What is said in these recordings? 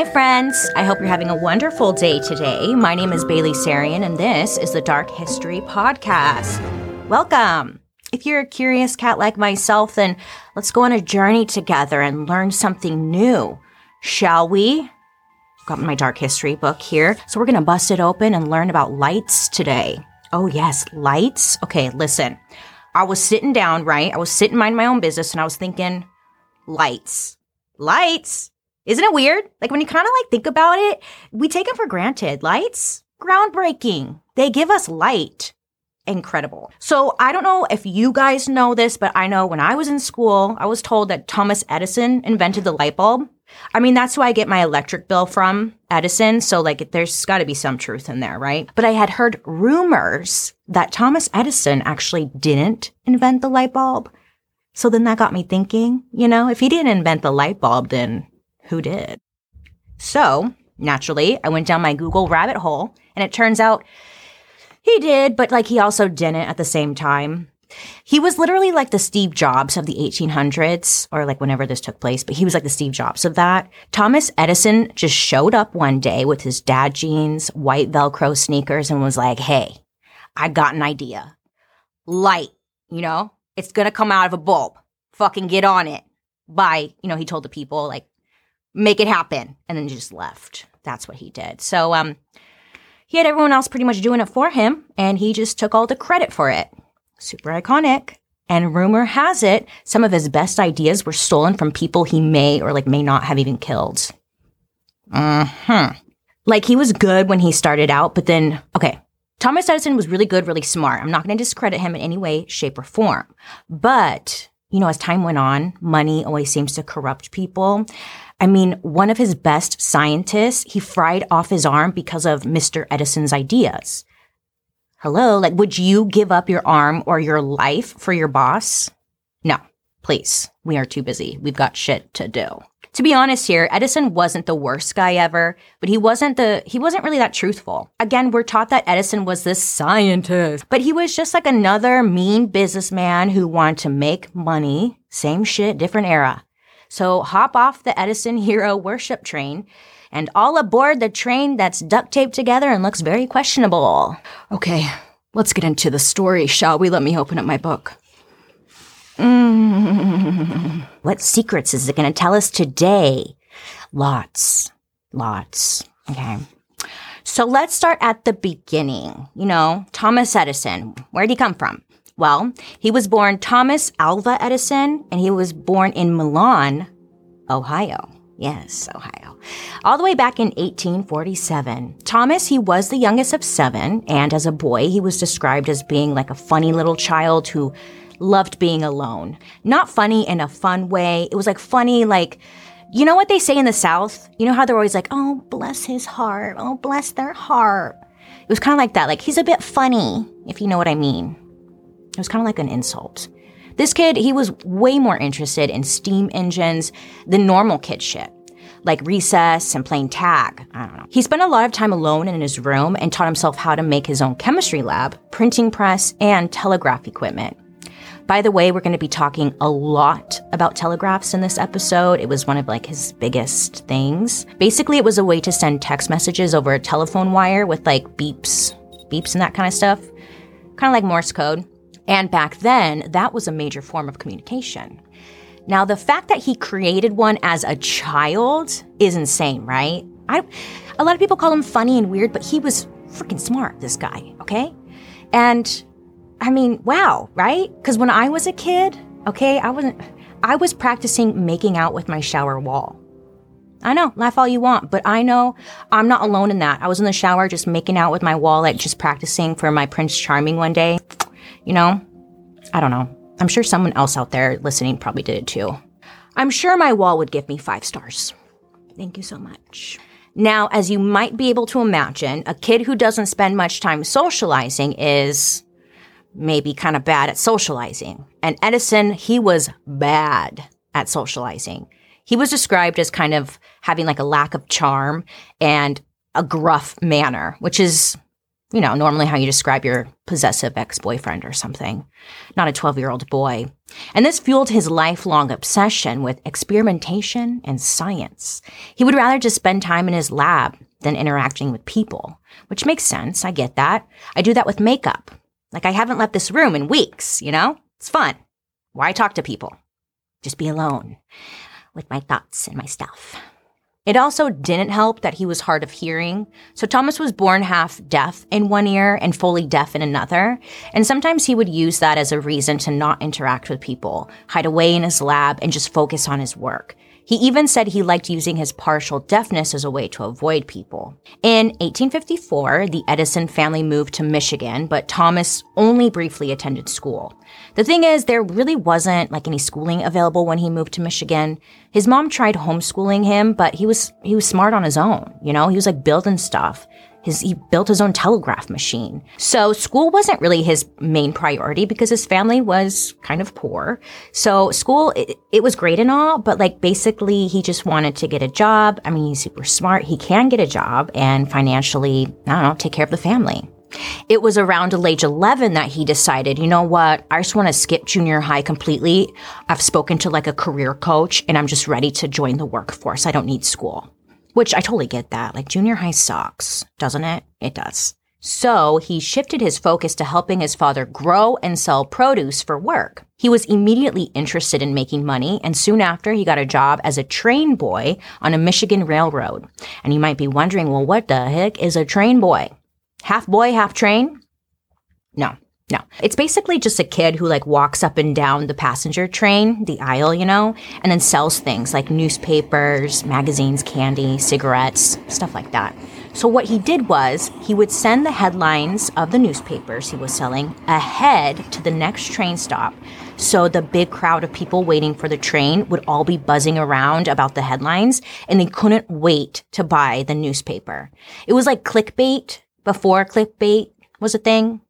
Hi, friends. I hope you're having a wonderful day today. My name is Bailey Sarian, and this is the Dark History Podcast. Welcome. If you're a curious cat like myself, then let's go on a journey together and learn something new. Shall we? Got my dark history book here. So we're going to bust it open and learn about lights today. Oh, yes, lights. Okay, listen. I was sitting down, right? I was sitting mind my own business and I was thinking, lights. Lights? Isn't it weird? Like when you kind of like think about it, we take them for granted. Lights, groundbreaking. They give us light. Incredible. So I don't know if you guys know this, but I know when I was in school, I was told that Thomas Edison invented the light bulb. I mean, that's who I get my electric bill from, Edison. So, like, there's got to be some truth in there, right? But I had heard rumors that Thomas Edison actually didn't invent the light bulb. So then that got me thinking, you know, if he didn't invent the light bulb, then who did? So, naturally, I went down my Google rabbit hole and it turns out he did, but like he also didn't at the same time. He was literally like the Steve Jobs of the 1800s, or like whenever this took place, but he was like the Steve Jobs of that. Thomas Edison just showed up one day with his dad jeans, white Velcro sneakers, and was like, hey, I got an idea. Light, you know, it's gonna come out of a bulb. Fucking get on it. By, you know, he told the people, like, make it happen. And then he just left. That's what he did. So, um, he had everyone else pretty much doing it for him, and he just took all the credit for it. Super iconic. And rumor has it, some of his best ideas were stolen from people he may or like may not have even killed. Uh-huh. Like he was good when he started out, but then, okay, Thomas Edison was really good, really smart. I'm not going to discredit him in any way, shape, or form. But, you know, as time went on, money always seems to corrupt people. I mean, one of his best scientists, he fried off his arm because of Mr. Edison's ideas. Hello, like, would you give up your arm or your life for your boss? No, please. We are too busy. We've got shit to do. To be honest here, Edison wasn't the worst guy ever, but he wasn't the he wasn't really that truthful. Again, we're taught that Edison was this scientist, but he was just like another mean businessman who wanted to make money. Same shit, different era. So hop off the Edison hero worship train and all aboard the train that's duct taped together and looks very questionable. Okay, let's get into the story, shall we? Let me open up my book. Mm. What secrets is it going to tell us today? Lots, lots. Okay. So let's start at the beginning. You know, Thomas Edison, where did he come from? Well, he was born Thomas Alva Edison, and he was born in Milan, Ohio. Yes, Ohio. All the way back in 1847. Thomas, he was the youngest of seven, and as a boy, he was described as being like a funny little child who loved being alone. Not funny in a fun way. It was like funny, like, you know what they say in the South? You know how they're always like, oh, bless his heart. Oh, bless their heart. It was kind of like that. Like, he's a bit funny, if you know what I mean. It was kind of like an insult. This kid, he was way more interested in steam engines than normal kid shit like recess and playing tag. I don't know. He spent a lot of time alone in his room and taught himself how to make his own chemistry lab, printing press, and telegraph equipment. By the way, we're going to be talking a lot about telegraphs in this episode. It was one of like his biggest things. Basically, it was a way to send text messages over a telephone wire with like beeps, beeps and that kind of stuff. Kind of like Morse code. And back then, that was a major form of communication. Now, the fact that he created one as a child is insane, right? I, a lot of people call him funny and weird, but he was freaking smart, this guy, okay? And I mean, wow, right? Because when I was a kid, okay, I wasn't, I was practicing making out with my shower wall. I know, laugh all you want, but I know I'm not alone in that. I was in the shower just making out with my wall, like just practicing for my Prince Charming one day. You know, I don't know. I'm sure someone else out there listening probably did it too. I'm sure my wall would give me five stars. Thank you so much. Now, as you might be able to imagine, a kid who doesn't spend much time socializing is maybe kind of bad at socializing. And Edison, he was bad at socializing. He was described as kind of having like a lack of charm and a gruff manner, which is You know, normally how you describe your possessive ex boyfriend or something, not a 12 year old boy. And this fueled his lifelong obsession with experimentation and science. He would rather just spend time in his lab than interacting with people, which makes sense. I get that. I do that with makeup. Like I haven't left this room in weeks, you know? It's fun. Why talk to people? Just be alone with my thoughts and my stuff. It also didn't help that he was hard of hearing. So Thomas was born half deaf in one ear and fully deaf in another. And sometimes he would use that as a reason to not interact with people, hide away in his lab, and just focus on his work. He even said he liked using his partial deafness as a way to avoid people. In 1854, the Edison family moved to Michigan, but Thomas only briefly attended school. The thing is, there really wasn't like any schooling available when he moved to Michigan. His mom tried homeschooling him, but he was he was smart on his own. You know, he was like building stuff. His, he built his own telegraph machine. So school wasn't really his main priority because his family was kind of poor. So school, it, it was great and all, but like basically he just wanted to get a job. I mean, he's super smart. He can get a job and financially, I don't know, take care of the family. It was around age 11 that he decided, you know what? I just want to skip junior high completely. I've spoken to like a career coach and I'm just ready to join the workforce. I don't need school. Which I totally get that. Like junior high sucks, doesn't it? It does. So he shifted his focus to helping his father grow and sell produce for work. He was immediately interested in making money, and soon after, he got a job as a train boy on a Michigan railroad. And you might be wondering, well, what the heck is a train boy? Half boy, half train? No, no. It's basically just a kid who like walks up and down the passenger train, the aisle, you know, and then sells things like newspapers, magazines, candy, cigarettes, stuff like that. So what he did was he would send the headlines of the newspapers he was selling ahead to the next train stop. So the big crowd of people waiting for the train would all be buzzing around about the headlines and they couldn't wait to buy the newspaper. It was like clickbait before clickbait was a thing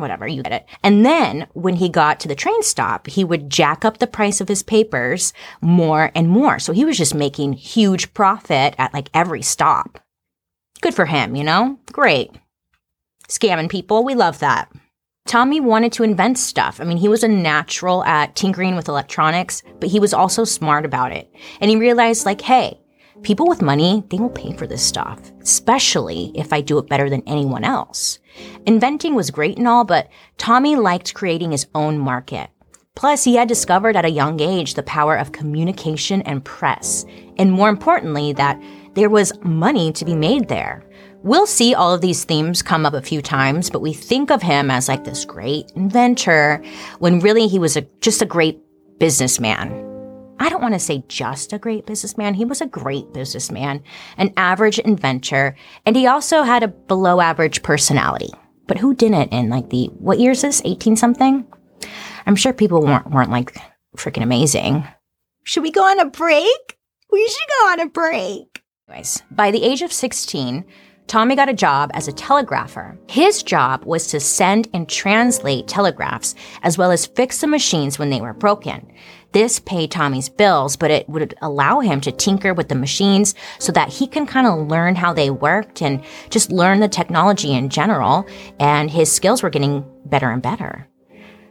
whatever, you get it. And then when he got to the train stop, he would jack up the price of his papers more and more. So he was just making huge profit at like every stop. Good for him, you know? Great. Scamming people, we love that. Tommy wanted to invent stuff. I mean, he was a natural at tinkering with electronics, but he was also smart about it. And he realized, like, hey, people with money, they will pay for this stuff, especially if I do it better than anyone else. Inventing was great and all, but Tommy liked creating his own market. Plus, he had discovered at a young age the power of communication and press, and more importantly, that there was money to be made there. We'll see all of these themes come up a few times, but we think of him as like this great inventor when really he was a, just a great businessman. I don't want to say just a great businessman. He was a great businessman, an average inventor, and he also had a below average personality. But who didn't in like the, what year is this? 18 something? I'm sure people weren't, weren't like freaking amazing. Should we go on a break? We should go on a break. Anyways, by the age of 16, Tommy got a job as a telegrapher. His job was to send and translate telegraphs as well as fix the machines when they were broken. This pay Tommy's bills, but it would allow him to tinker with the machines so that he can kind of learn how they worked and just learn the technology in general. And his skills were getting better and better.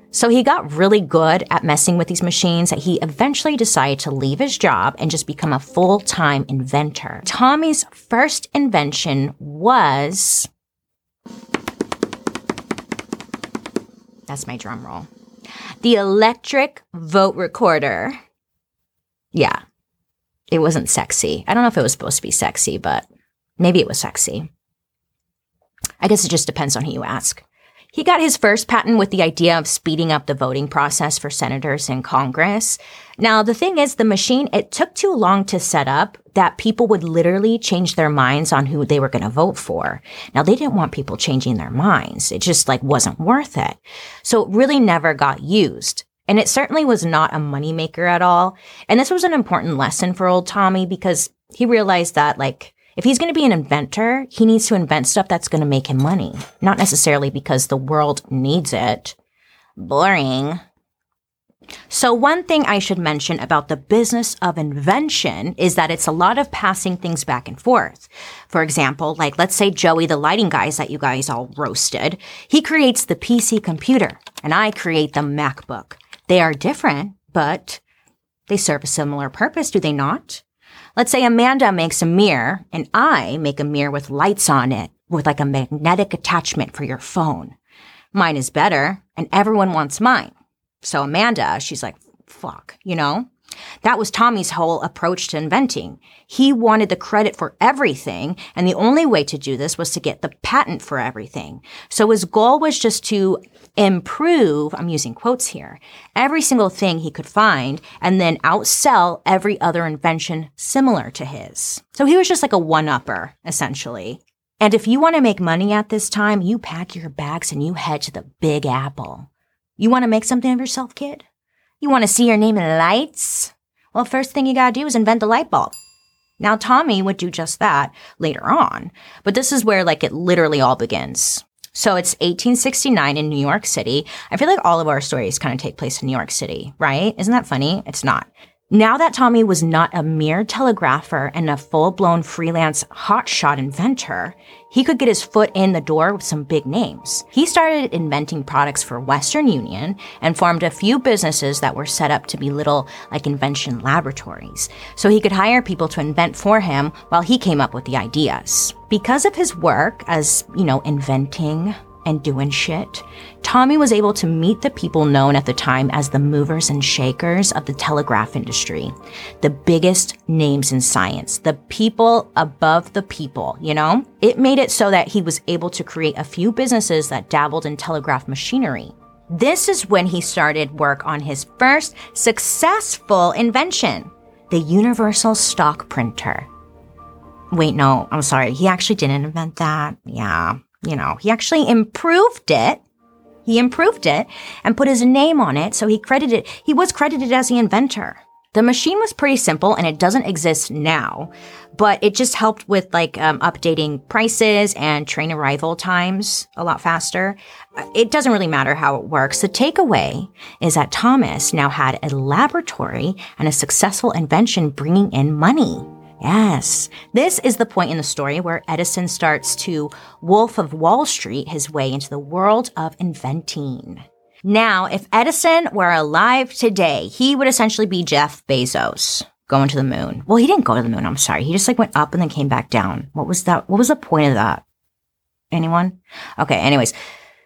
So he got really good at messing with these machines that he eventually decided to leave his job and just become a full-time inventor. Tommy's first invention was That's my drum roll the electric vote recorder. Yeah, it wasn't sexy. I don't know if it was supposed to be sexy, but maybe it was sexy. I guess it just depends on who you ask. He got his first patent with the idea of speeding up the voting process for senators in Congress. Now, the thing is, the machine, it took too long to set up that people would literally change their minds on who they were going to vote for. Now, they didn't want people changing their minds. It just like wasn't worth it. So it really never got used. And it certainly was not a moneymaker at all. And this was an important lesson for old Tommy because he realized that like if he's going to be an inventor, he needs to invent stuff that's going to make him money, not necessarily because the world needs it. Boring. So, one thing I should mention about the business of invention is that it's a lot of passing things back and forth. For example, like let's say Joey, the lighting guys that you guys all roasted, he creates the PC computer and I create the MacBook. They are different, but they serve a similar purpose, do they not? Let's say Amanda makes a mirror and I make a mirror with lights on it with like a magnetic attachment for your phone. Mine is better and everyone wants mine. So Amanda, she's like, fuck, you know? That was Tommy's whole approach to inventing. He wanted the credit for everything, and the only way to do this was to get the patent for everything. So his goal was just to improve, I'm using quotes here, every single thing he could find, and then outsell every other invention similar to his. So he was just like a one upper, essentially. And if you want to make money at this time, you pack your bags and you head to the Big Apple. You want to make something of yourself, kid? You want to see your name in lights? Well, first thing you gotta do is invent the light bulb. Now, Tommy would do just that later on, but this is where like it literally all begins. So it's 1869 in New York City. I feel like all of our stories kind of take place in New York City, right? Isn't that funny? It's not. Now that Tommy was not a mere telegrapher and a full blown freelance hotshot inventor, he could get his foot in the door with some big names. He started inventing products for Western Union and formed a few businesses that were set up to be little like invention laboratories. So he could hire people to invent for him while he came up with the ideas. Because of his work as, you know, inventing, and doing shit, Tommy was able to meet the people known at the time as the movers and shakers of the telegraph industry, the biggest names in science, the people above the people, you know? It made it so that he was able to create a few businesses that dabbled in telegraph machinery. This is when he started work on his first successful invention, the universal stock printer. Wait, no, I'm sorry. He actually didn't invent that. Yeah, you know, he actually improved it. He improved it and put his name on it, so he credited, he was credited as the inventor. The machine was pretty simple and it doesn't exist now, but it just helped with like um, updating prices and train arrival times a lot faster. It doesn't really matter how it works. The takeaway is that Thomas now had a laboratory and a successful invention bringing in money. Yes, this is the point in the story where Edison starts to Wolf of Wall Street his way into the world of inventing. Now, if Edison were alive today, he would essentially be Jeff Bezos going to the moon. Well, he didn't go to the moon. I'm sorry. He just like went up and then came back down. What was that? What was the point of that? Anyone? Okay. Anyways.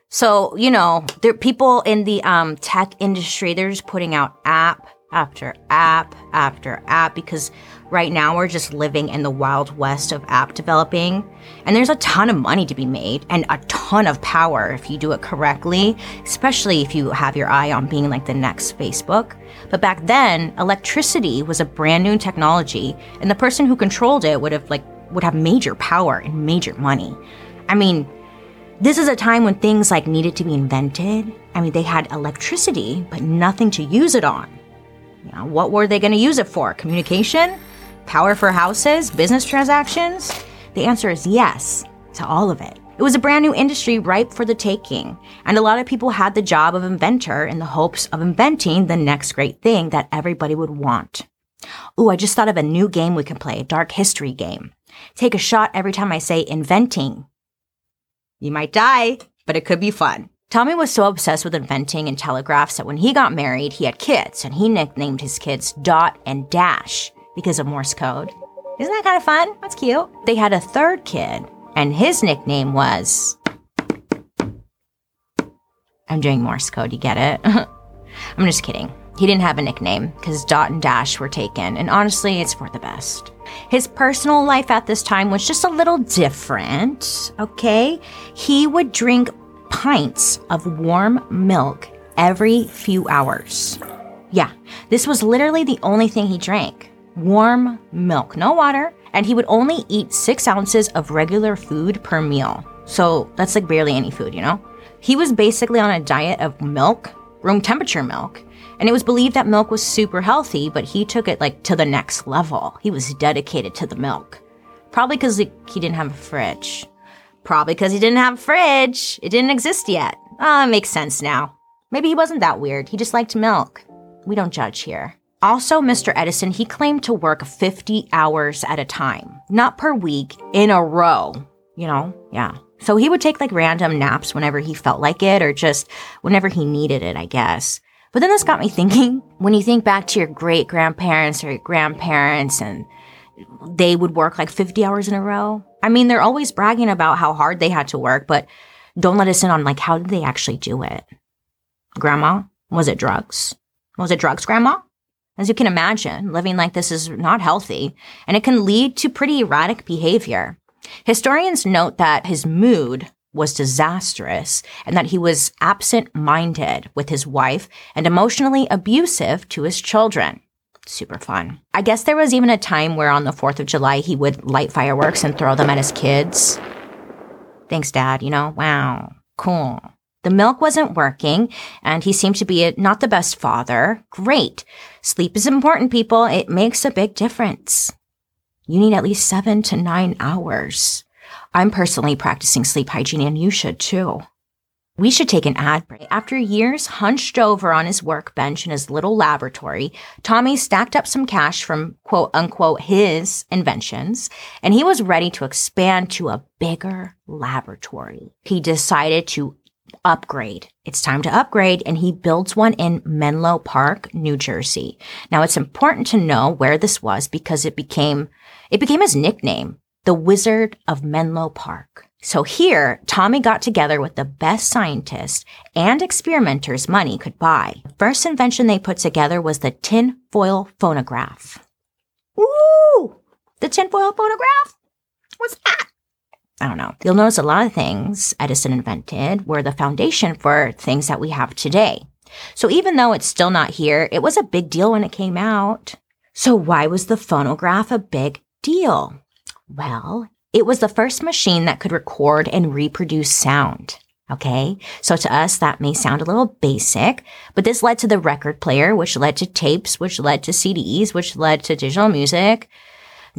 So, you know, there people in the um, tech industry, they're just putting out app after app after app because right now we're just living in the wild west of app developing and there's a ton of money to be made and a ton of power if you do it correctly especially if you have your eye on being like the next facebook but back then electricity was a brand new technology and the person who controlled it would have like would have major power and major money i mean this is a time when things like needed to be invented i mean they had electricity but nothing to use it on you know, what were they going to use it for? Communication? Power for houses? Business transactions? The answer is yes to all of it. It was a brand new industry ripe for the taking, and a lot of people had the job of inventor in the hopes of inventing the next great thing that everybody would want. Ooh, I just thought of a new game we can play, a dark history game. Take a shot every time I say inventing. You might die, but it could be fun. Tommy was so obsessed with inventing and telegraphs that when he got married, he had kids, and he nicknamed his kids Dot and Dash because of Morse code. Isn't that kind of fun? That's cute. They had a third kid, and his nickname was. I'm doing Morse code, you get it? I'm just kidding. He didn't have a nickname because Dot and Dash were taken, and honestly, it's for the best. His personal life at this time was just a little different, okay? He would drink pints of warm milk every few hours. Yeah, this was literally the only thing he drank warm milk, no water. And he would only eat six ounces of regular food per meal. So that's like barely any food, you know? He was basically on a diet of milk, room temperature milk. And it was believed that milk was super healthy, but he took it like to the next level. He was dedicated to the milk. Probably because he didn't have a fridge. Probably because he didn't have a fridge. It didn't exist yet. Ah, oh, it makes sense now. Maybe he wasn't that weird. He just liked milk. we don't judge here. Also, Mr. Edison, he claimed to work 50 hours at a time, not per week, in a row. You know, yeah. So he would take like random naps whenever he felt like it or just whenever he needed it, I guess. But then this got me thinking when you think back to your great grandparents or your grandparents and they would work like 50 hours in a row. I mean, they're always bragging about how hard they had to work, but don't let us in on like how did they actually do it? Grandma, was it drugs? Was it drugs, grandma? As you can imagine, living like this is not healthy and it can lead to pretty erratic behavior. Historians note that his mood was disastrous and that he was absent minded with his wife and emotionally abusive to his children. Super fun. I guess there was even a time where on the 4th of July he would light fireworks and throw them at his kids. Thanks, Dad. You know, wow, cool. The milk wasn't working, and he seemed to be a, not the best father. Great. Sleep is important, people. It makes a big difference you need at least seven to nine hours. I'm personally practicing sleep hygiene and you should too. We should take an ad break. After years hunched over on his workbench in his little laboratory, Tommy stacked up some cash from quote unquote his inventions, and he was ready to expand to a bigger laboratory. He decided to upgrade. It's time to upgrade, and he builds one in Menlo Park, New Jersey. Now, it's important to know where this was because it became it became his nickname, the Wizard of Menlo Park. So here, Tommy got together with the best scientists and experimenters money could buy. First invention they put together was the tinfoil phonograph. Ooh! The tinfoil phonograph? What's that? I don't know. You'll notice a lot of things Edison invented were the foundation for things that we have today. So even though it's still not here, it was a big deal when it came out. So why was the phonograph a big deal? Well, it was the first machine that could record and reproduce sound. Okay. So to us, that may sound a little basic, but this led to the record player, which led to tapes, which led to CDs, which led to digital music.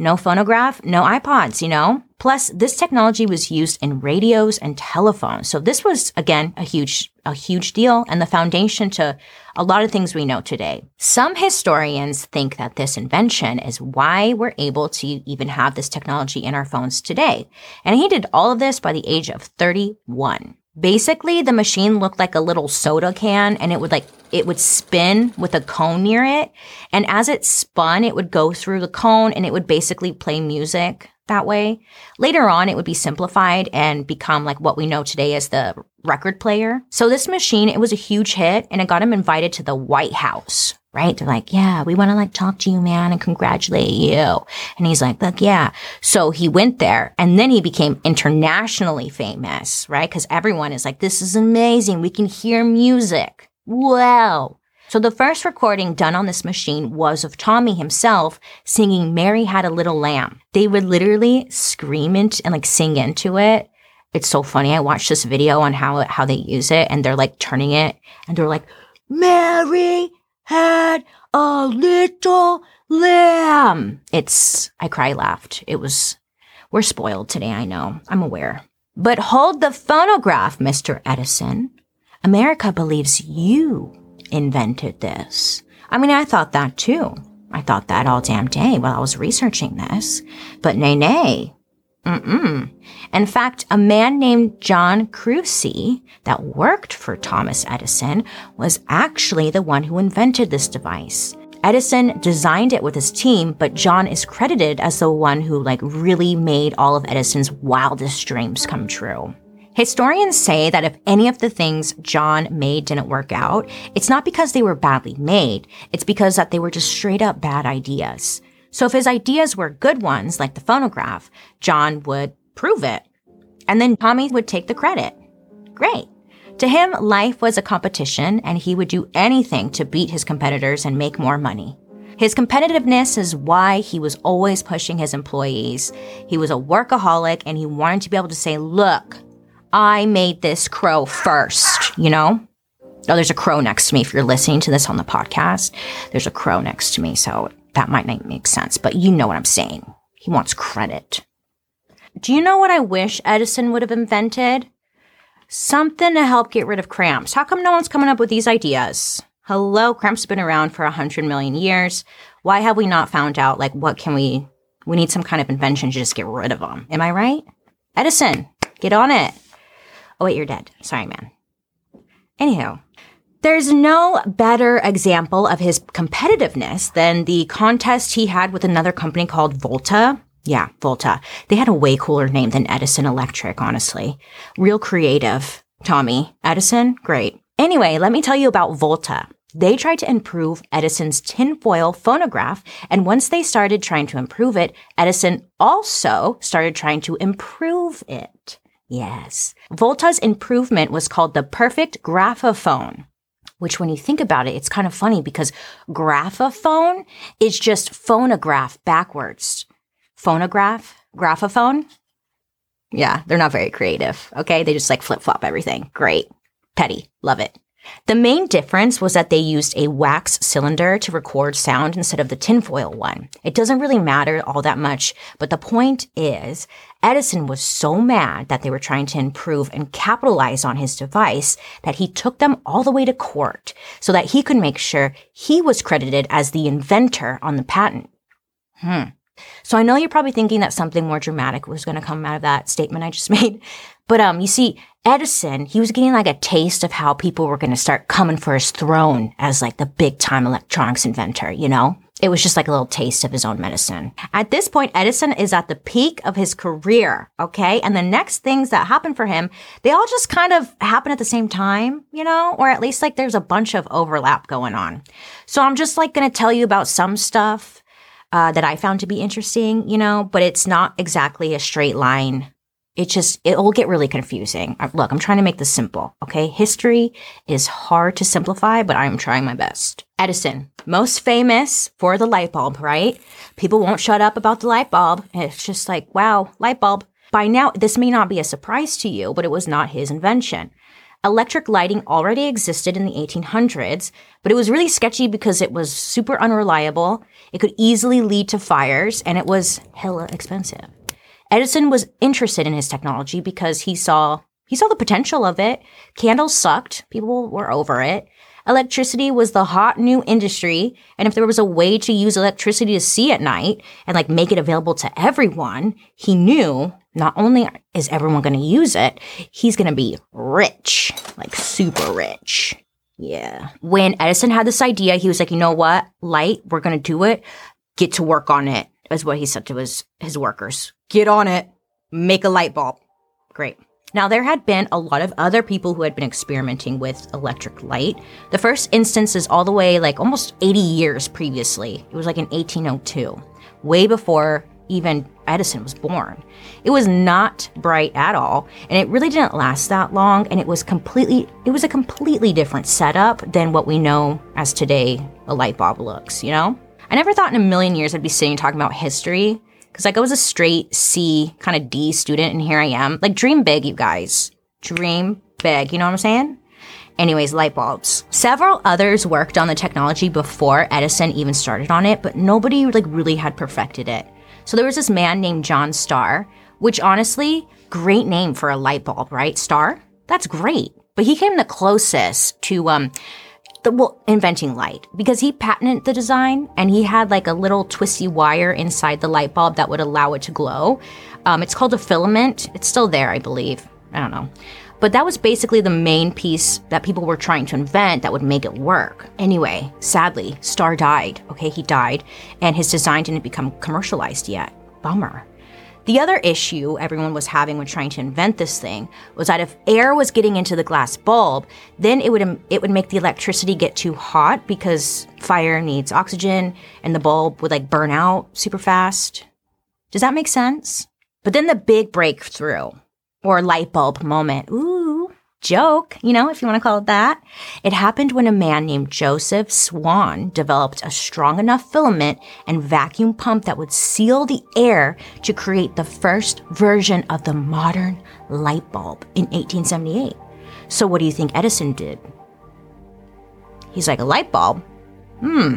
No phonograph, no iPods, you know? Plus, this technology was used in radios and telephones. So this was, again, a huge, a huge deal and the foundation to a lot of things we know today. Some historians think that this invention is why we're able to even have this technology in our phones today. And he did all of this by the age of 31. Basically, the machine looked like a little soda can and it would like, it would spin with a cone near it. And as it spun, it would go through the cone and it would basically play music that way. Later on, it would be simplified and become like what we know today as the record player. So this machine, it was a huge hit and it got him invited to the White House, right? They're like, yeah, we want to like talk to you, man, and congratulate you. And he's like, look, yeah. So he went there and then he became internationally famous, right? Cause everyone is like, this is amazing. We can hear music. Wow. So the first recording done on this machine was of Tommy himself singing Mary Had a Little Lamb. They would literally scream into and like sing into it. It's so funny. I watched this video on how how they use it and they're like turning it and they're like, Mary had a little lamb. It's, I cry laughed. It was, we're spoiled today. I know. I'm aware. But hold the phonograph, Mr. Edison. America believes you invented this. I mean, I thought that too. I thought that all damn day while I was researching this. But nay, nay. Mm-mm. In fact, a man named John Kruesi that worked for Thomas Edison was actually the one who invented this device. Edison designed it with his team, but John is credited as the one who like really made all of Edison's wildest dreams come true. Historians say that if any of the things John made didn't work out, it's not because they were badly made, it's because that they were just straight up bad ideas. So if his ideas were good ones, like the phonograph, John would prove it. And then Tommy would take the credit. Great. To him, life was a competition and he would do anything to beat his competitors and make more money. His competitiveness is why he was always pushing his employees. He was a workaholic and he wanted to be able to say, look, I made this crow first, you know? Oh, there's a crow next to me. If you're listening to this on the podcast, there's a crow next to me. So that might not make sense, but you know what I'm saying. He wants credit. Do you know what I wish Edison would have invented? Something to help get rid of cramps. How come no one's coming up with these ideas? Hello, cramp's been around for a hundred million years. Why have we not found out? Like, what can we? We need some kind of invention to just get rid of them. Am I right? Edison, get on it. Oh wait, you're dead. Sorry, man. Anyhow, there's no better example of his competitiveness than the contest he had with another company called Volta. Yeah, Volta. They had a way cooler name than Edison Electric, honestly. Real creative. Tommy. Edison? Great. Anyway, let me tell you about Volta. They tried to improve Edison's tinfoil phonograph, and once they started trying to improve it, Edison also started trying to improve it. Yes. Volta's improvement was called the perfect graphophone, which when you think about it, it's kind of funny because graphophone is just phonograph backwards. Phonograph, graphophone. Yeah, they're not very creative. Okay. They just like flip flop everything. Great. Petty. Love it. The main difference was that they used a wax cylinder to record sound instead of the tinfoil one. It doesn't really matter all that much, but the point is, Edison was so mad that they were trying to improve and capitalize on his device that he took them all the way to court so that he could make sure he was credited as the inventor on the patent. Hmm. So I know you're probably thinking that something more dramatic was going to come out of that statement I just made. But um, you see, Edison, he was getting like a taste of how people were going to start coming for his throne as like the big time electronics inventor, you know? It was just like a little taste of his own medicine. At this point, Edison is at the peak of his career, okay? And the next things that happen for him, they all just kind of happen at the same time, you know? Or at least like there's a bunch of overlap going on. So I'm just like to tell you about some stuff uh, that I found to be interesting, you know, but it's not exactly a straight line it just it'll get really confusing. Uh, look, I'm trying to make this simple, okay? History is hard to simplify, but I'm trying my best. Edison, most famous for the light bulb, right? People won't shut up about the light bulb. It's just like, wow, light bulb. By now, this may not be a surprise to you, but it was not his invention. Electric lighting already existed in the 1800s, but it was really sketchy because it was super unreliable. It could easily lead to fires and it was hella expensive. Edison was interested in his technology because he saw he saw the potential of it. Candles sucked. People were over it. Electricity was the hot new industry, and if there was a way to use electricity to see at night and like make it available to everyone, he knew not only is everyone going to use it, he's going to be rich, like super rich. Yeah. When Edison had this idea, he was like, you know what? Light, we're going to do it. Get to work on it, is what he said to his, his workers. Get on it. Make a light bulb. Great. Now, there had been a lot of other people who had been experimenting with electric light. The first instance is all the way like almost 80 years previously. It was like in 1802, way before even Edison was born. It was not bright at all, and it really didn't last that long, and it was completely it was a completely different setup than what we know as today a light bulb looks, you know? I never thought in a million years I'd be sitting talking about history Cause like I was a straight C kind of D student and here I am. Like dream big, you guys. Dream big. You know what I'm saying? Anyways, light bulbs. Several others worked on the technology before Edison even started on it, but nobody like really had perfected it. So there was this man named John Starr, which honestly, great name for a light bulb, right? Starr? That's great. But he came the closest to um the, well, inventing light because he patented the design and he had like a little twisty wire inside the light bulb that would allow it to glow. Um, it's called a filament. It's still there, I believe. I don't know. But that was basically the main piece that people were trying to invent that would make it work. Anyway, sadly, Starr died. Okay, he died, and his design didn't become commercialized yet. Bummer. The other issue everyone was having when trying to invent this thing was that if air was getting into the glass bulb, then it would it would make the electricity get too hot because fire needs oxygen and the bulb would like burn out super fast. Does that make sense? But then the big breakthrough or light bulb moment. Ooh, joke, you know, if you want to call it that. It happened when a man named Joseph Swan developed a strong enough filament and vacuum pump that would seal the air to create the first version of the modern light bulb in 1878. So, what do you think Edison did? He's like, a light bulb? Hmm,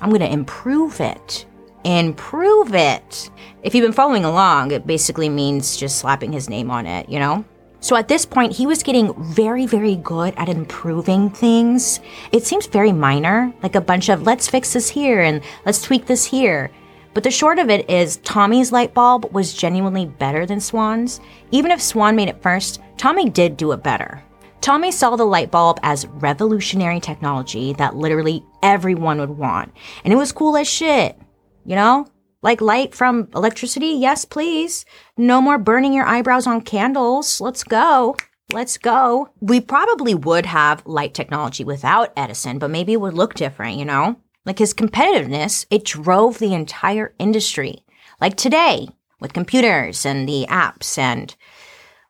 I'm going to improve it. Improve it. If you've been following along, it basically means just slapping his name on it, you know? So at this point, he was getting very, very good at improving things. It seems very minor, like a bunch of let's fix this here and let's tweak this here. But the short of it is, Tommy's light bulb was genuinely better than Swan's. Even if Swan made it first, Tommy did do it better. Tommy saw the light bulb as revolutionary technology that literally everyone would want. And it was cool as shit. You know? Like light from electricity? Yes, please. No more burning your eyebrows on candles. Let's go. Let's go. We probably would have light technology without Edison, but maybe it would look different, you know? Like his competitiveness, it drove the entire industry. Like today, with computers and the apps and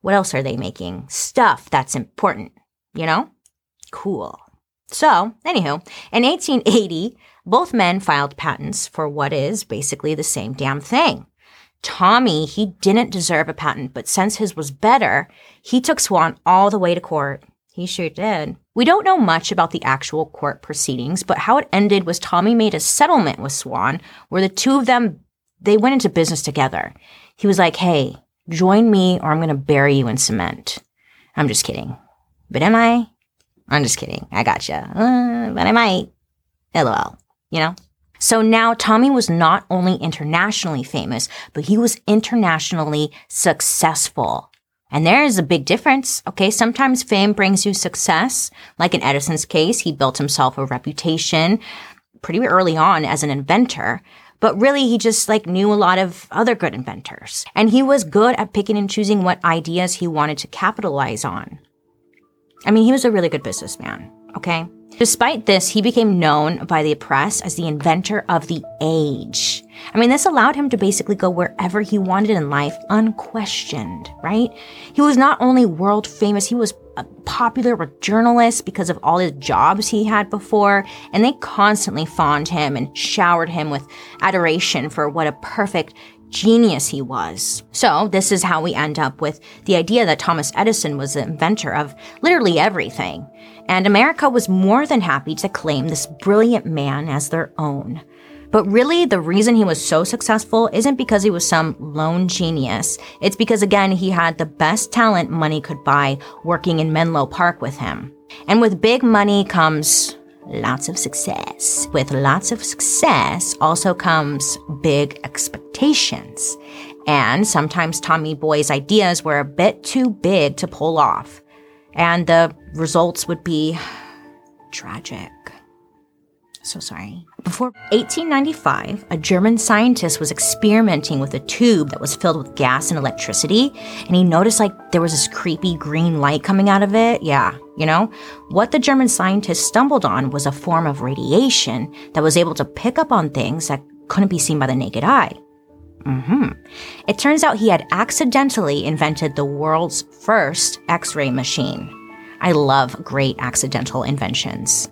what else are they making? Stuff that's important, you know? Cool. So, anywho, in 1880, both men filed patents for what is basically the same damn thing. Tommy, he didn't deserve a patent, but since his was better, he took Swan all the way to court. He sure did. We don't know much about the actual court proceedings, but how it ended was Tommy made a settlement with Swan where the two of them they went into business together. He was like, "Hey, join me or I'm going to bury you in cement." I'm just kidding. But am I? I'm just kidding. I gotcha. Uh, but I might. LOL you know? So now Tommy was not only internationally famous, but he was internationally successful. And there is a big difference. Okay. Sometimes fame brings you success. Like in Edison's case, he built himself a reputation pretty early on as an inventor. But really, he just like knew a lot of other good inventors. And he was good at picking and choosing what ideas he wanted to capitalize on. I mean, he was a really good businessman. Okay. Despite this, he became known by the press as the inventor of the age. I mean, this allowed him to basically go wherever he wanted in life unquestioned, right? He was not only world famous, he was popular with journalists because of all his jobs he had before, and they constantly fawned him and showered him with adoration for what a perfect genius he was. So, this is how we end up with the idea that Thomas Edison was the inventor of literally everything and America was more than happy to claim this brilliant man as their own. But really, the reason he was so successful isn't because he was some lone genius. It's because, again, he had the best talent money could buy working in Menlo Park with him. And with big money comes lots of success. With lots of success also comes big expectations. And sometimes Tommy Boy's ideas were a bit too big to pull off and the results would be tragic. So sorry. Before 1895, a German scientist was experimenting with a tube that was filled with gas and electricity, and he noticed like there was this creepy green light coming out of it. Yeah, you know? What the German scientist stumbled on was a form of radiation that was able to pick up on things that couldn't be seen by the naked eye. Mm-hmm. It turns out he had accidentally invented the world's first X ray machine. I love great accidental inventions.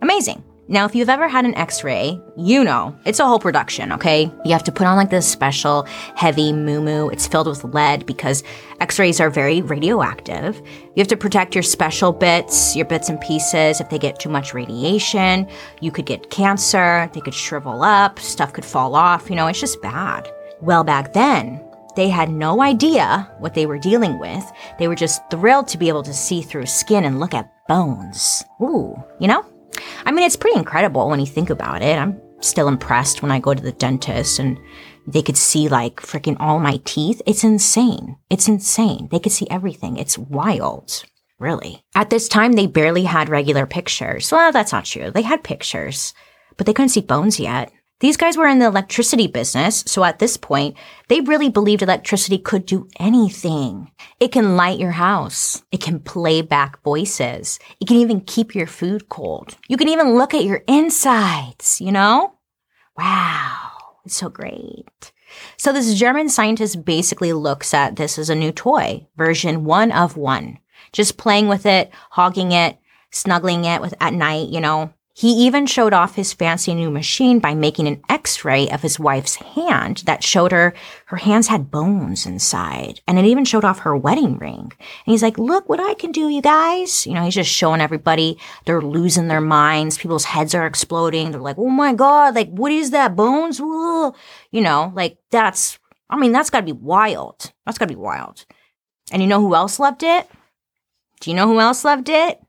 Amazing. Now, if you've ever had an x ray, you know it's a whole production, okay? You have to put on like this special heavy moo It's filled with lead because x rays are very radioactive. You have to protect your special bits, your bits and pieces. If they get too much radiation, you could get cancer, they could shrivel up, stuff could fall off. You know, it's just bad. Well, back then, they had no idea what they were dealing with. They were just thrilled to be able to see through skin and look at bones. Ooh, you know? I mean, it's pretty incredible when you think about it. I'm still impressed when I go to the dentist and they could see like freaking all my teeth. It's insane. It's insane. They could see everything. It's wild. Really. At this time, they barely had regular pictures. Well, that's not true. They had pictures, but they couldn't see bones yet. These guys were in the electricity business, so at this point, they really believed electricity could do anything. It can light your house. It can play back voices. It can even keep your food cold. You can even look at your insides, you know? Wow, it's so great. So this German scientist basically looks at this as a new toy, version one of one. Just playing with it, hogging it, snuggling it with at night, you know, he even showed off his fancy new machine by making an x-ray of his wife's hand that showed her her hands had bones inside. And it even showed off her wedding ring. And he's like, look what I can do, you guys. You know, he's just showing everybody they're losing their minds. People's heads are exploding. They're like, oh my God, like, what is that? Bones? You know, like that's, I mean, that's gotta be wild. That's gotta be wild. And you know who else loved it? Do you know who else loved it?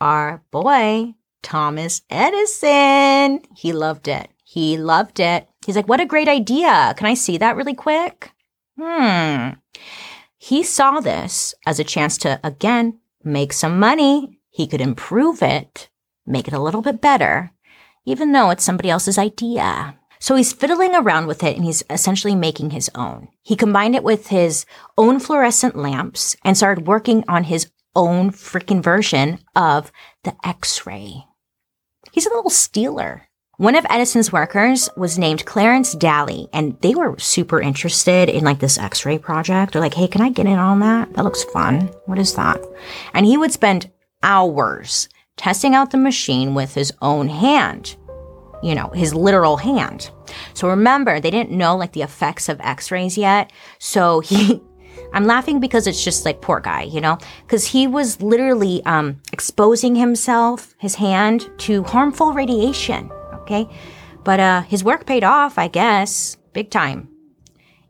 Our boy, Thomas Edison. He loved it. He loved it. He's like, what a great idea. Can I see that really quick? Hmm. He saw this as a chance to, again, make some money. He could improve it, make it a little bit better, even though it's somebody else's idea. So he's fiddling around with it and he's essentially making his own. He combined it with his own fluorescent lamps and started working on his own freaking version of the X-ray. He's a little stealer. One of Edison's workers was named Clarence Dally, and they were super interested in like this X-ray project. They're like, "Hey, can I get in on that? That looks fun. What is that?" And he would spend hours testing out the machine with his own hand. You know, his literal hand. So remember, they didn't know like the effects of X-rays yet. So he I'm laughing because it's just like poor guy, you know, because he was literally um, exposing himself, his hand, to harmful radiation. Okay, but uh, his work paid off, I guess, big time.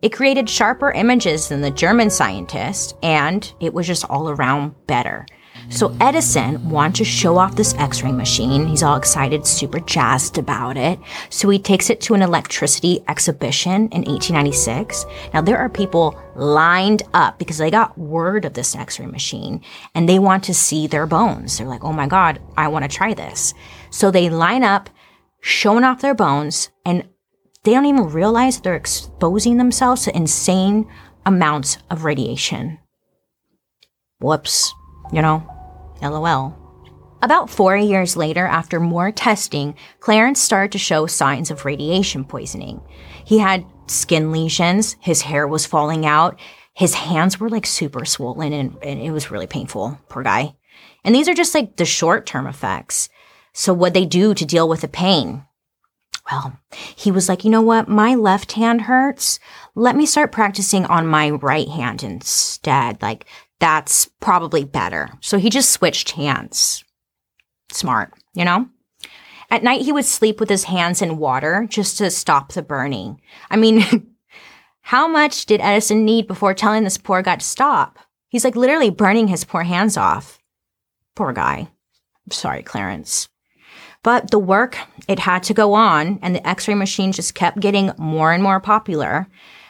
It created sharper images than the German scientist, and it was just all around better. So Edison wants to show off this X-ray machine. He's all excited, super jazzed about it. So he takes it to an electricity exhibition in 1896. Now there are people lined up because they got word of this X-ray machine and they want to see their bones. They're like, "Oh my god, I want to try this." So they line up showing off their bones and they don't even realize they're exposing themselves to insane amounts of radiation. Whoops, you know? LOL. About four years later, after more testing, Clarence started to show signs of radiation poisoning. He had skin lesions, his hair was falling out, his hands were like super swollen, and, and it was really painful. Poor guy. And these are just like the short term effects. So, what they do to deal with the pain? Well, he was like, you know what? My left hand hurts. Let me start practicing on my right hand instead. Like, that's probably better. So he just switched hands. Smart, you know? At night, he would sleep with his hands in water just to stop the burning. I mean, how much did Edison need before telling this poor guy to stop? He's like literally burning his poor hands off. Poor guy. I'm sorry, Clarence. But the work, it had to go on, and the x ray machine just kept getting more and more popular.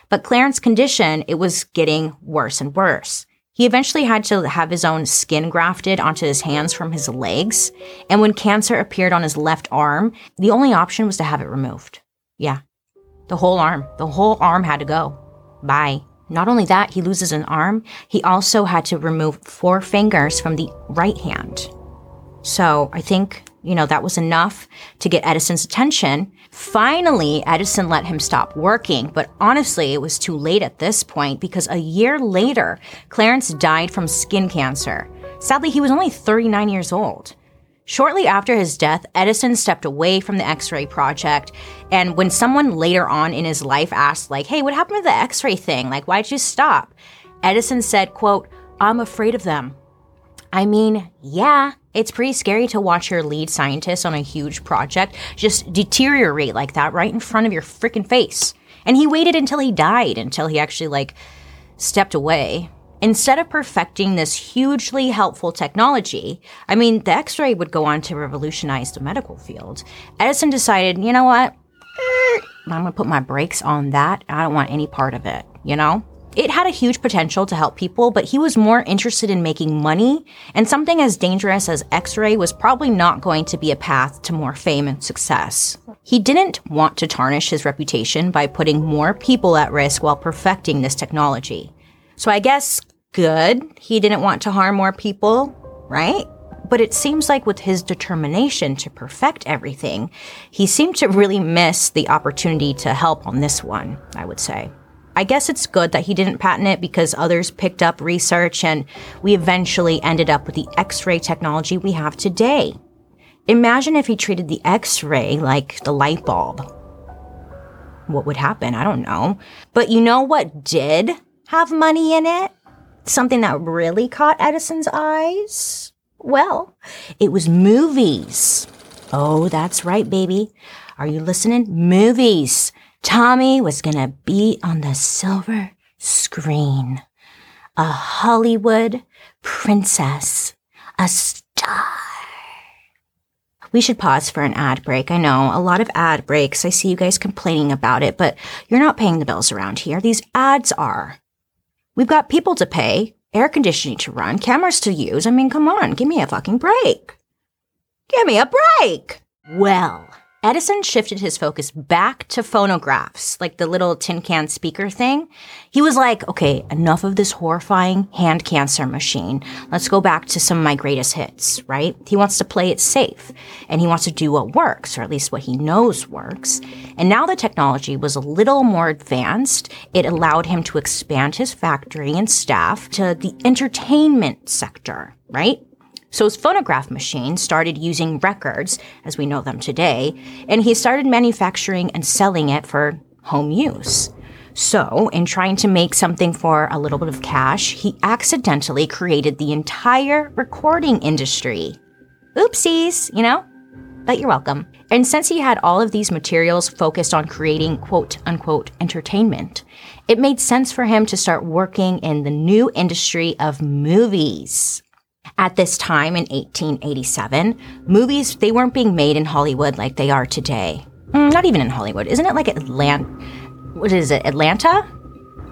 But Clarence's condition, it was getting worse and worse. He eventually had to have his own skin grafted onto his hands from his legs. And when cancer appeared on his left arm, the only option was to have it removed. Yeah. The whole arm. The whole arm had to go. Bye. Not only that, he loses an arm, he also had to remove four fingers from the right hand. So I think, you know, that was enough to get Edison's attention. Finally, Edison let him stop working, but honestly, it was too late at this point because a year later, Clarence died from skin cancer. Sadly, he was only 39 years old. Shortly after his death, Edison stepped away from the X-ray project, and when someone later on in his life asked like, "Hey, what happened to the X-ray thing? Like, why'd you stop?" Edison said, quote, "I'm afraid of them." I mean, yeah, it's pretty scary to watch your lead scientist on a huge project just deteriorate like that right in front of your freaking face. And he waited until he died, until he actually like stepped away. Instead of perfecting this hugely helpful technology, I mean, the x ray would go on to revolutionize the medical field. Edison decided, you know what? Mm, I'm gonna put my brakes on that. I don't want any part of it, you know? It had a huge potential to help people, but he was more interested in making money, and something as dangerous as X ray was probably not going to be a path to more fame and success. He didn't want to tarnish his reputation by putting more people at risk while perfecting this technology. So I guess good, he didn't want to harm more people, right? But it seems like with his determination to perfect everything, he seemed to really miss the opportunity to help on this one, I would say. I guess it's good that he didn't patent it because others picked up research and we eventually ended up with the X ray technology we have today. Imagine if he treated the X ray like the light bulb. What would happen? I don't know. But you know what did have money in it? Something that really caught Edison's eyes? Well, it was movies. Oh, that's right, baby. Are you listening? Movies. Tommy was going to be on the silver screen. a Hollywood princess, a star. We should pause for an ad break. I know a lot of ad breaks. I see you guys complaining about it, but you're not paying the bills around here. These ads are. We've got people to pay, air conditioning to run, cameras to use. I mean, come on, give me a fucking break. Give me a break. Well, Edison shifted his focus back to phonographs, like the little tin can speaker thing. He was like, okay, enough of this horrifying hand cancer machine. Let's go back to some of my greatest hits, right? He wants to play it safe and he wants to do what works, or at least what he knows works. And now the technology was a little more advanced. It allowed him to expand his factory and staff to the entertainment sector, right? So his phonograph machine started using records as we know them today, and he started manufacturing and selling it for home use. So, in trying to make something for a little bit of cash, he accidentally created the entire recording industry. Oopsies, you know? But you're welcome. And since he had all of these materials focused on creating quote unquote entertainment, it made sense for him to start working in the new industry of movies. At this time in 1887, movies, they weren't being made in Hollywood like they are today. Mm, not even in Hollywood. Isn't it like Atlanta? What is it? Atlanta?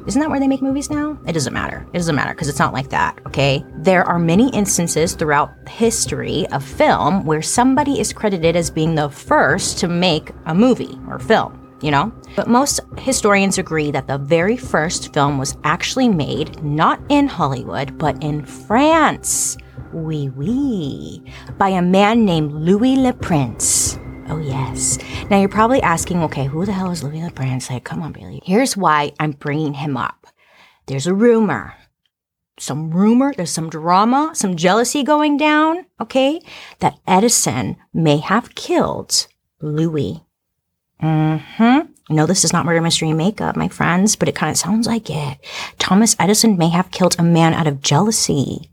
Isn't that where they make movies now? It doesn't matter. It doesn't matter because it's not like that, okay? There are many instances throughout history of film where somebody is credited as being the first to make a movie or film you know? But most historians agree that the very first film was actually made not in Hollywood, but in France. Oui, oui. By a man named Louis Le Prince. Oh, yes. Now you're probably asking, okay, who the hell is Louis Le Prince? Like, come on, Billy. Here's why I'm bringing him up. There's a rumor. Some rumor, there's some drama, some jealousy going down, okay? That Edison may have killed Louis Mm-hmm. No, this is not murder mystery makeup, my friends, but it kind of sounds like it. Thomas Edison may have killed a man out of jealousy.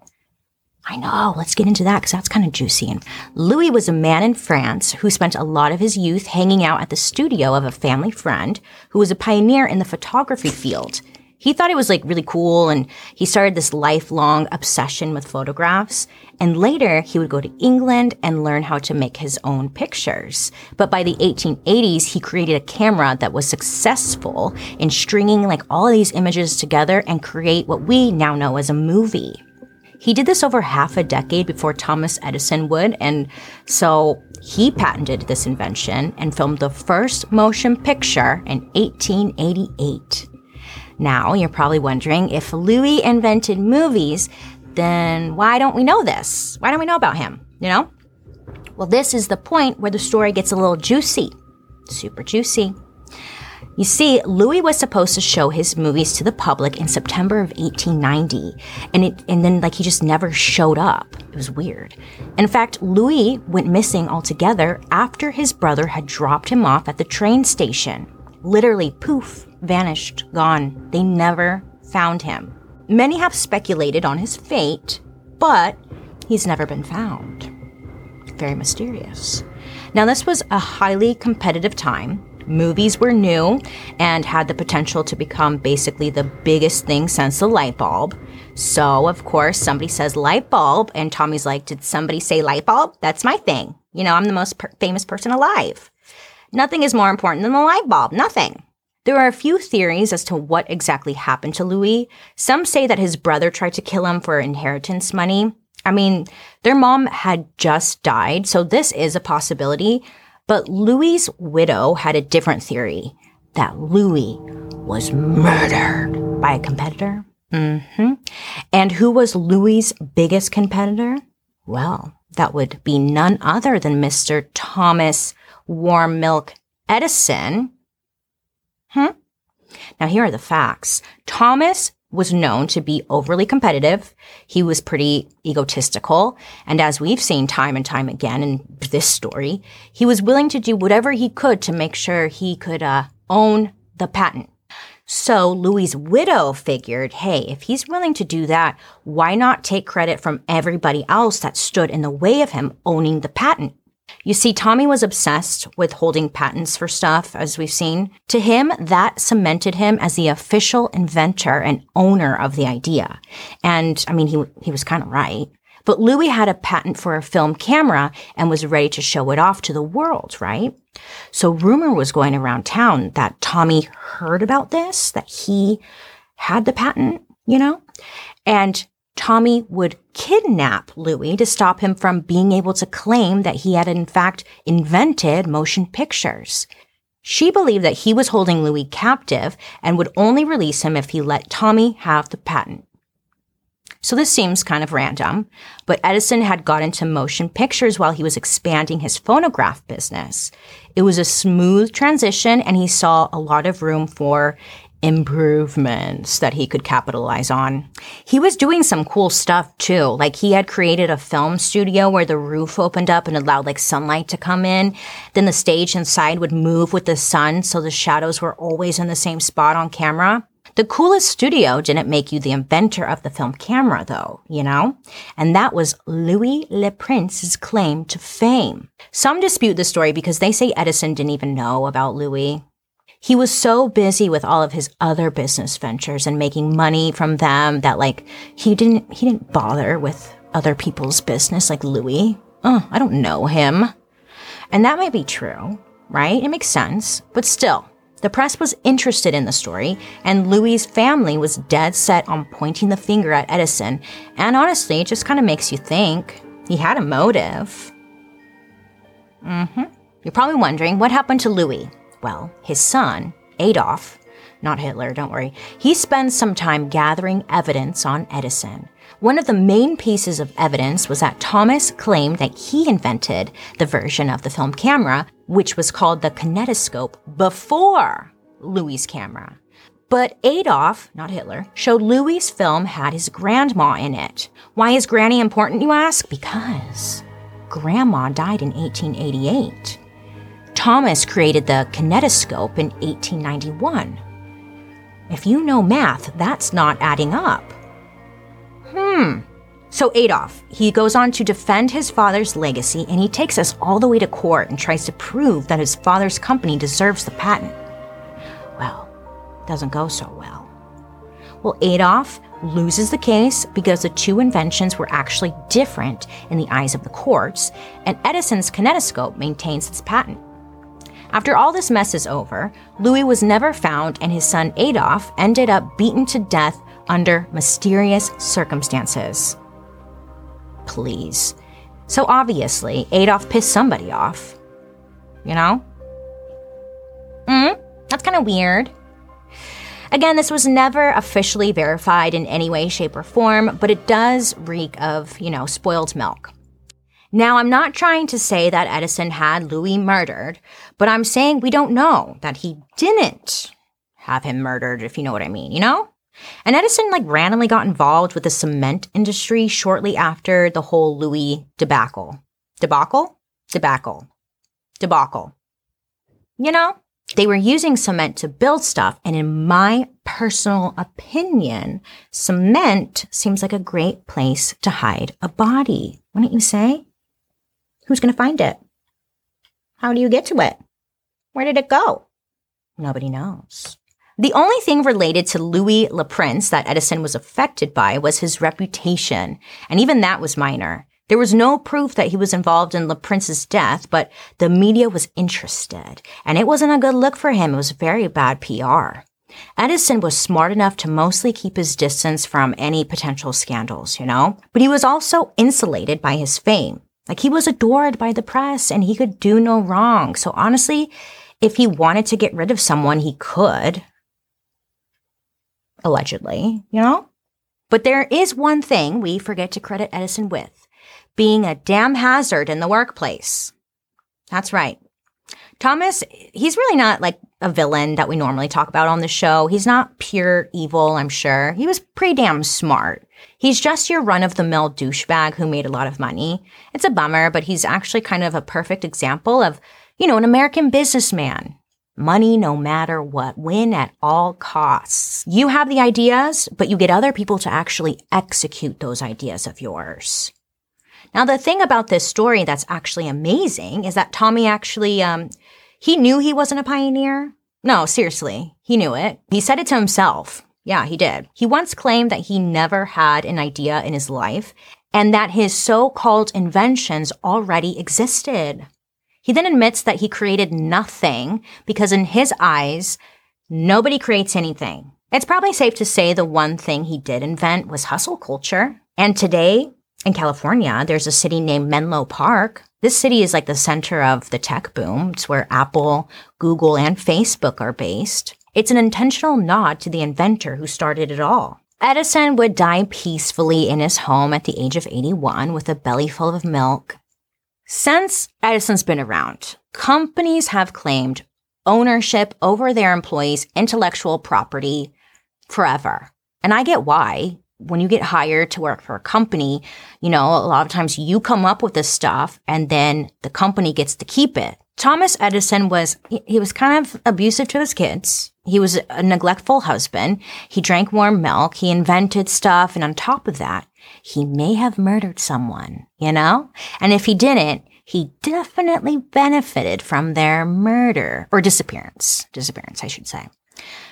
I know. Let's get into that because that's kind of juicy. And Louis was a man in France who spent a lot of his youth hanging out at the studio of a family friend who was a pioneer in the photography field he thought it was like really cool and he started this lifelong obsession with photographs. And later he would go to England and learn how to make his own pictures. But by the 1880s, he created a camera that was successful in stringing like all of these images together and create what we now know as a movie. He did this over half a decade before Thomas Edison would, and so he patented this invention and filmed the first motion picture in 1888. Now, you're probably wondering if Louis invented movies, then why don't we know this? Why don't we know about him? You know? Well, this is the point where the story gets a little juicy. Super juicy. You see, Louis was supposed to show his movies to the public in September of 1890, and it and then like he just never showed up. It was weird. In fact, Louis went missing altogether after his brother had dropped him off at the train station. Literally, poof, vanished, gone. They never found him. Many have speculated on his fate, but he's never been found. Very mysterious. Now, this was a highly competitive time. Movies were new and had the potential to become basically the biggest thing since the light bulb. So, of course, somebody says light bulb, and Tommy's like, Did somebody say light bulb? That's my thing. You know, I'm the most per- famous person alive. Nothing is more important than the light bulb. Nothing. There are a few theories as to what exactly happened to Louis. Some say that his brother tried to kill him for inheritance money. I mean, their mom had just died, so this is a possibility. But Louis's widow had a different theory that Louis was murdered by a competitor. Mm-hmm. And who was Louis's biggest competitor? Well, that would be none other than Mr. Thomas Warm Milk Edison, Hmm? Now, here are the facts. Thomas was known to be overly competitive. He was pretty egotistical. And as we've seen time and time again in this story, he was willing to do whatever he could to make sure he could uh, own the patent. So Louis's widow figured, hey, if he's willing to do that, why not take credit from everybody else that stood in the way of him owning the patent? You see, Tommy was obsessed with holding patents for stuff, as we've seen. To him, that cemented him as the official inventor and owner of the idea. And I mean, he, he was kind of right. But Louis had a patent for a film camera and was ready to show it off to the world, right? So rumor was going around town that Tommy heard about this, that he had the patent, you know? And Tommy would kidnap Louis to stop him from being able to claim that he had in fact invented motion pictures. She believed that he was holding Louis captive and would only release him if he let Tommy have the patent. So this seems kind of random, but Edison had got into motion pictures while he was expanding his phonograph business. It was a smooth transition and he saw a lot of room for improvements that he could capitalize on. He was doing some cool stuff too. Like he had created a film studio where the roof opened up and allowed like sunlight to come in. Then the stage inside would move with the sun so the shadows were always in the same spot on camera. The coolest studio didn't make you the inventor of the film camera though, you know? And that was Louis Le Prince's claim to fame. Some dispute the story because they say Edison didn't even know about Louis. He was so busy with all of his other business ventures and making money from them that like he didn't he didn't bother with other people's business like Louis. Oh, I don't know him. And that might be true, right? It makes sense. But still, the press was interested in the story, and Louis's family was dead set on pointing the finger at Edison. And honestly, it just kind of makes you think he had a motive. Mm-hmm. You're probably wondering what happened to Louis. Well, his son, Adolf, not Hitler, don't worry, he spends some time gathering evidence on Edison. One of the main pieces of evidence was that Thomas claimed that he invented the version of the film camera, which was called the kinetoscope, before Louis' camera. But Adolf, not Hitler, showed Louis' film had his grandma in it. Why is Granny important, you ask? Because Grandma died in 1888. Thomas created the kinetoscope in 1891. If you know math, that's not adding up. Hmm. So Adolf, he goes on to defend his father's legacy and he takes us all the way to court and tries to prove that his father's company deserves the patent. Well, it doesn't go so well. Well, Adolf loses the case because the two inventions were actually different in the eyes of the courts, and Edison's kinetoscope maintains its patent. After all this mess is over, Louis was never found, and his son Adolf ended up beaten to death under mysterious circumstances. Please. So obviously, Adolf pissed somebody off. You know? Hmm? That's kind of weird. Again, this was never officially verified in any way, shape, or form, but it does reek of, you know, spoiled milk. Now, I'm not trying to say that Edison had Louis murdered, but I'm saying we don't know that he didn't have him murdered, if you know what I mean, you know? And Edison like randomly got involved with the cement industry shortly after the whole Louis debacle. Debacle? Debacle. Debacle. You know, they were using cement to build stuff, and in my personal opinion, cement seems like a great place to hide a body, wouldn't you say? Who's going to find it? How do you get to it? Where did it go? Nobody knows. The only thing related to Louis Le Prince that Edison was affected by was his reputation, and even that was minor. There was no proof that he was involved in Le Prince's death, but the media was interested, and it wasn't a good look for him. It was very bad PR. Edison was smart enough to mostly keep his distance from any potential scandals, you know? But he was also insulated by his fame. Like he was adored by the press and he could do no wrong. So honestly, if he wanted to get rid of someone, he could. Allegedly, you know? But there is one thing we forget to credit Edison with being a damn hazard in the workplace. That's right. Thomas, he's really not like a villain that we normally talk about on the show. He's not pure evil, I'm sure. He was pretty damn smart. He's just your run of the mill douchebag who made a lot of money. It's a bummer, but he's actually kind of a perfect example of, you know, an American businessman. Money no matter what, win at all costs. You have the ideas, but you get other people to actually execute those ideas of yours. Now, the thing about this story that's actually amazing is that Tommy actually, um, he knew he wasn't a pioneer. No, seriously, he knew it. He said it to himself. Yeah, he did. He once claimed that he never had an idea in his life and that his so-called inventions already existed. He then admits that he created nothing because in his eyes, nobody creates anything. It's probably safe to say the one thing he did invent was hustle culture. And today in California, there's a city named Menlo Park. This city is like the center of the tech boom. It's where Apple, Google, and Facebook are based. It's an intentional nod to the inventor who started it all. Edison would die peacefully in his home at the age of 81 with a belly full of milk. Since Edison's been around, companies have claimed ownership over their employees' intellectual property forever. And I get why. When you get hired to work for a company, you know, a lot of times you come up with this stuff and then the company gets to keep it. Thomas Edison was, he was kind of abusive to his kids. He was a neglectful husband. He drank warm milk. He invented stuff. And on top of that, he may have murdered someone, you know? And if he didn't, he definitely benefited from their murder or disappearance. Disappearance, I should say.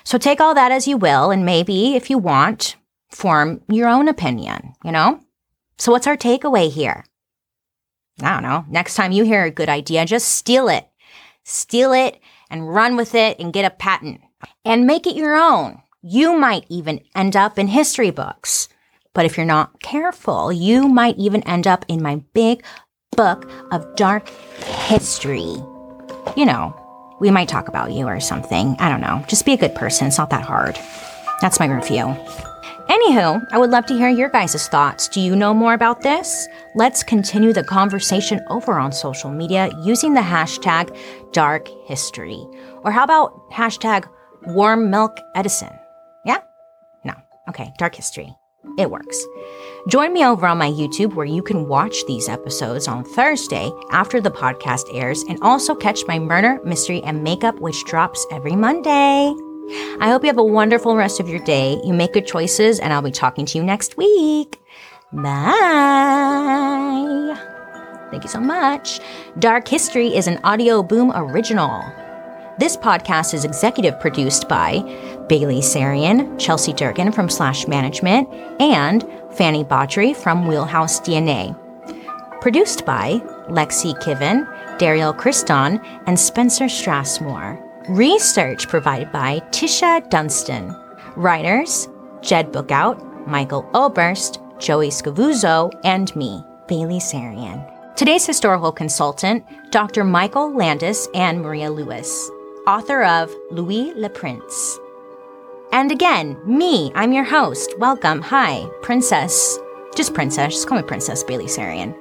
So take all that as you will, and maybe, if you want, form your own opinion, you know? So what's our takeaway here? I don't know. Next time you hear a good idea, just steal it. Steal it and run with it and get a patent and make it your own. You might even end up in history books. But if you're not careful, you might even end up in my big book of dark history. You know, we might talk about you or something. I don't know. Just be a good person. It's not that hard. That's my review. Anywho, I would love to hear your guys' thoughts. Do you know more about this? Let's continue the conversation over on social media using the hashtag dark history. Or how about hashtag warm milk Edison? Yeah? No. Okay, dark history. It works. Join me over on my YouTube where you can watch these episodes on Thursday after the podcast airs and also catch my murder, mystery, and makeup, which drops every Monday. I hope you have a wonderful rest of your day. You make good choices, and I'll be talking to you next week. Bye. Thank you so much. Dark History is an Audioboom original. This podcast is executive produced by Bailey Sarian, Chelsea Durkin from Slash Management, and Fanny Baudry from Wheelhouse DNA. Produced by Lexi Kiven, Daryl Christon, and Spencer Strassmore. Research provided by Tisha Dunstan. Writers Jed Bookout, Michael Oberst, Joey Scavuzzo, and me, Bailey Sarian. Today's historical consultant, Dr. Michael Landis and Maria Lewis, author of Louis Le Prince. And again, me, I'm your host. Welcome. Hi, Princess. Just Princess. Just call me Princess Bailey Sarian.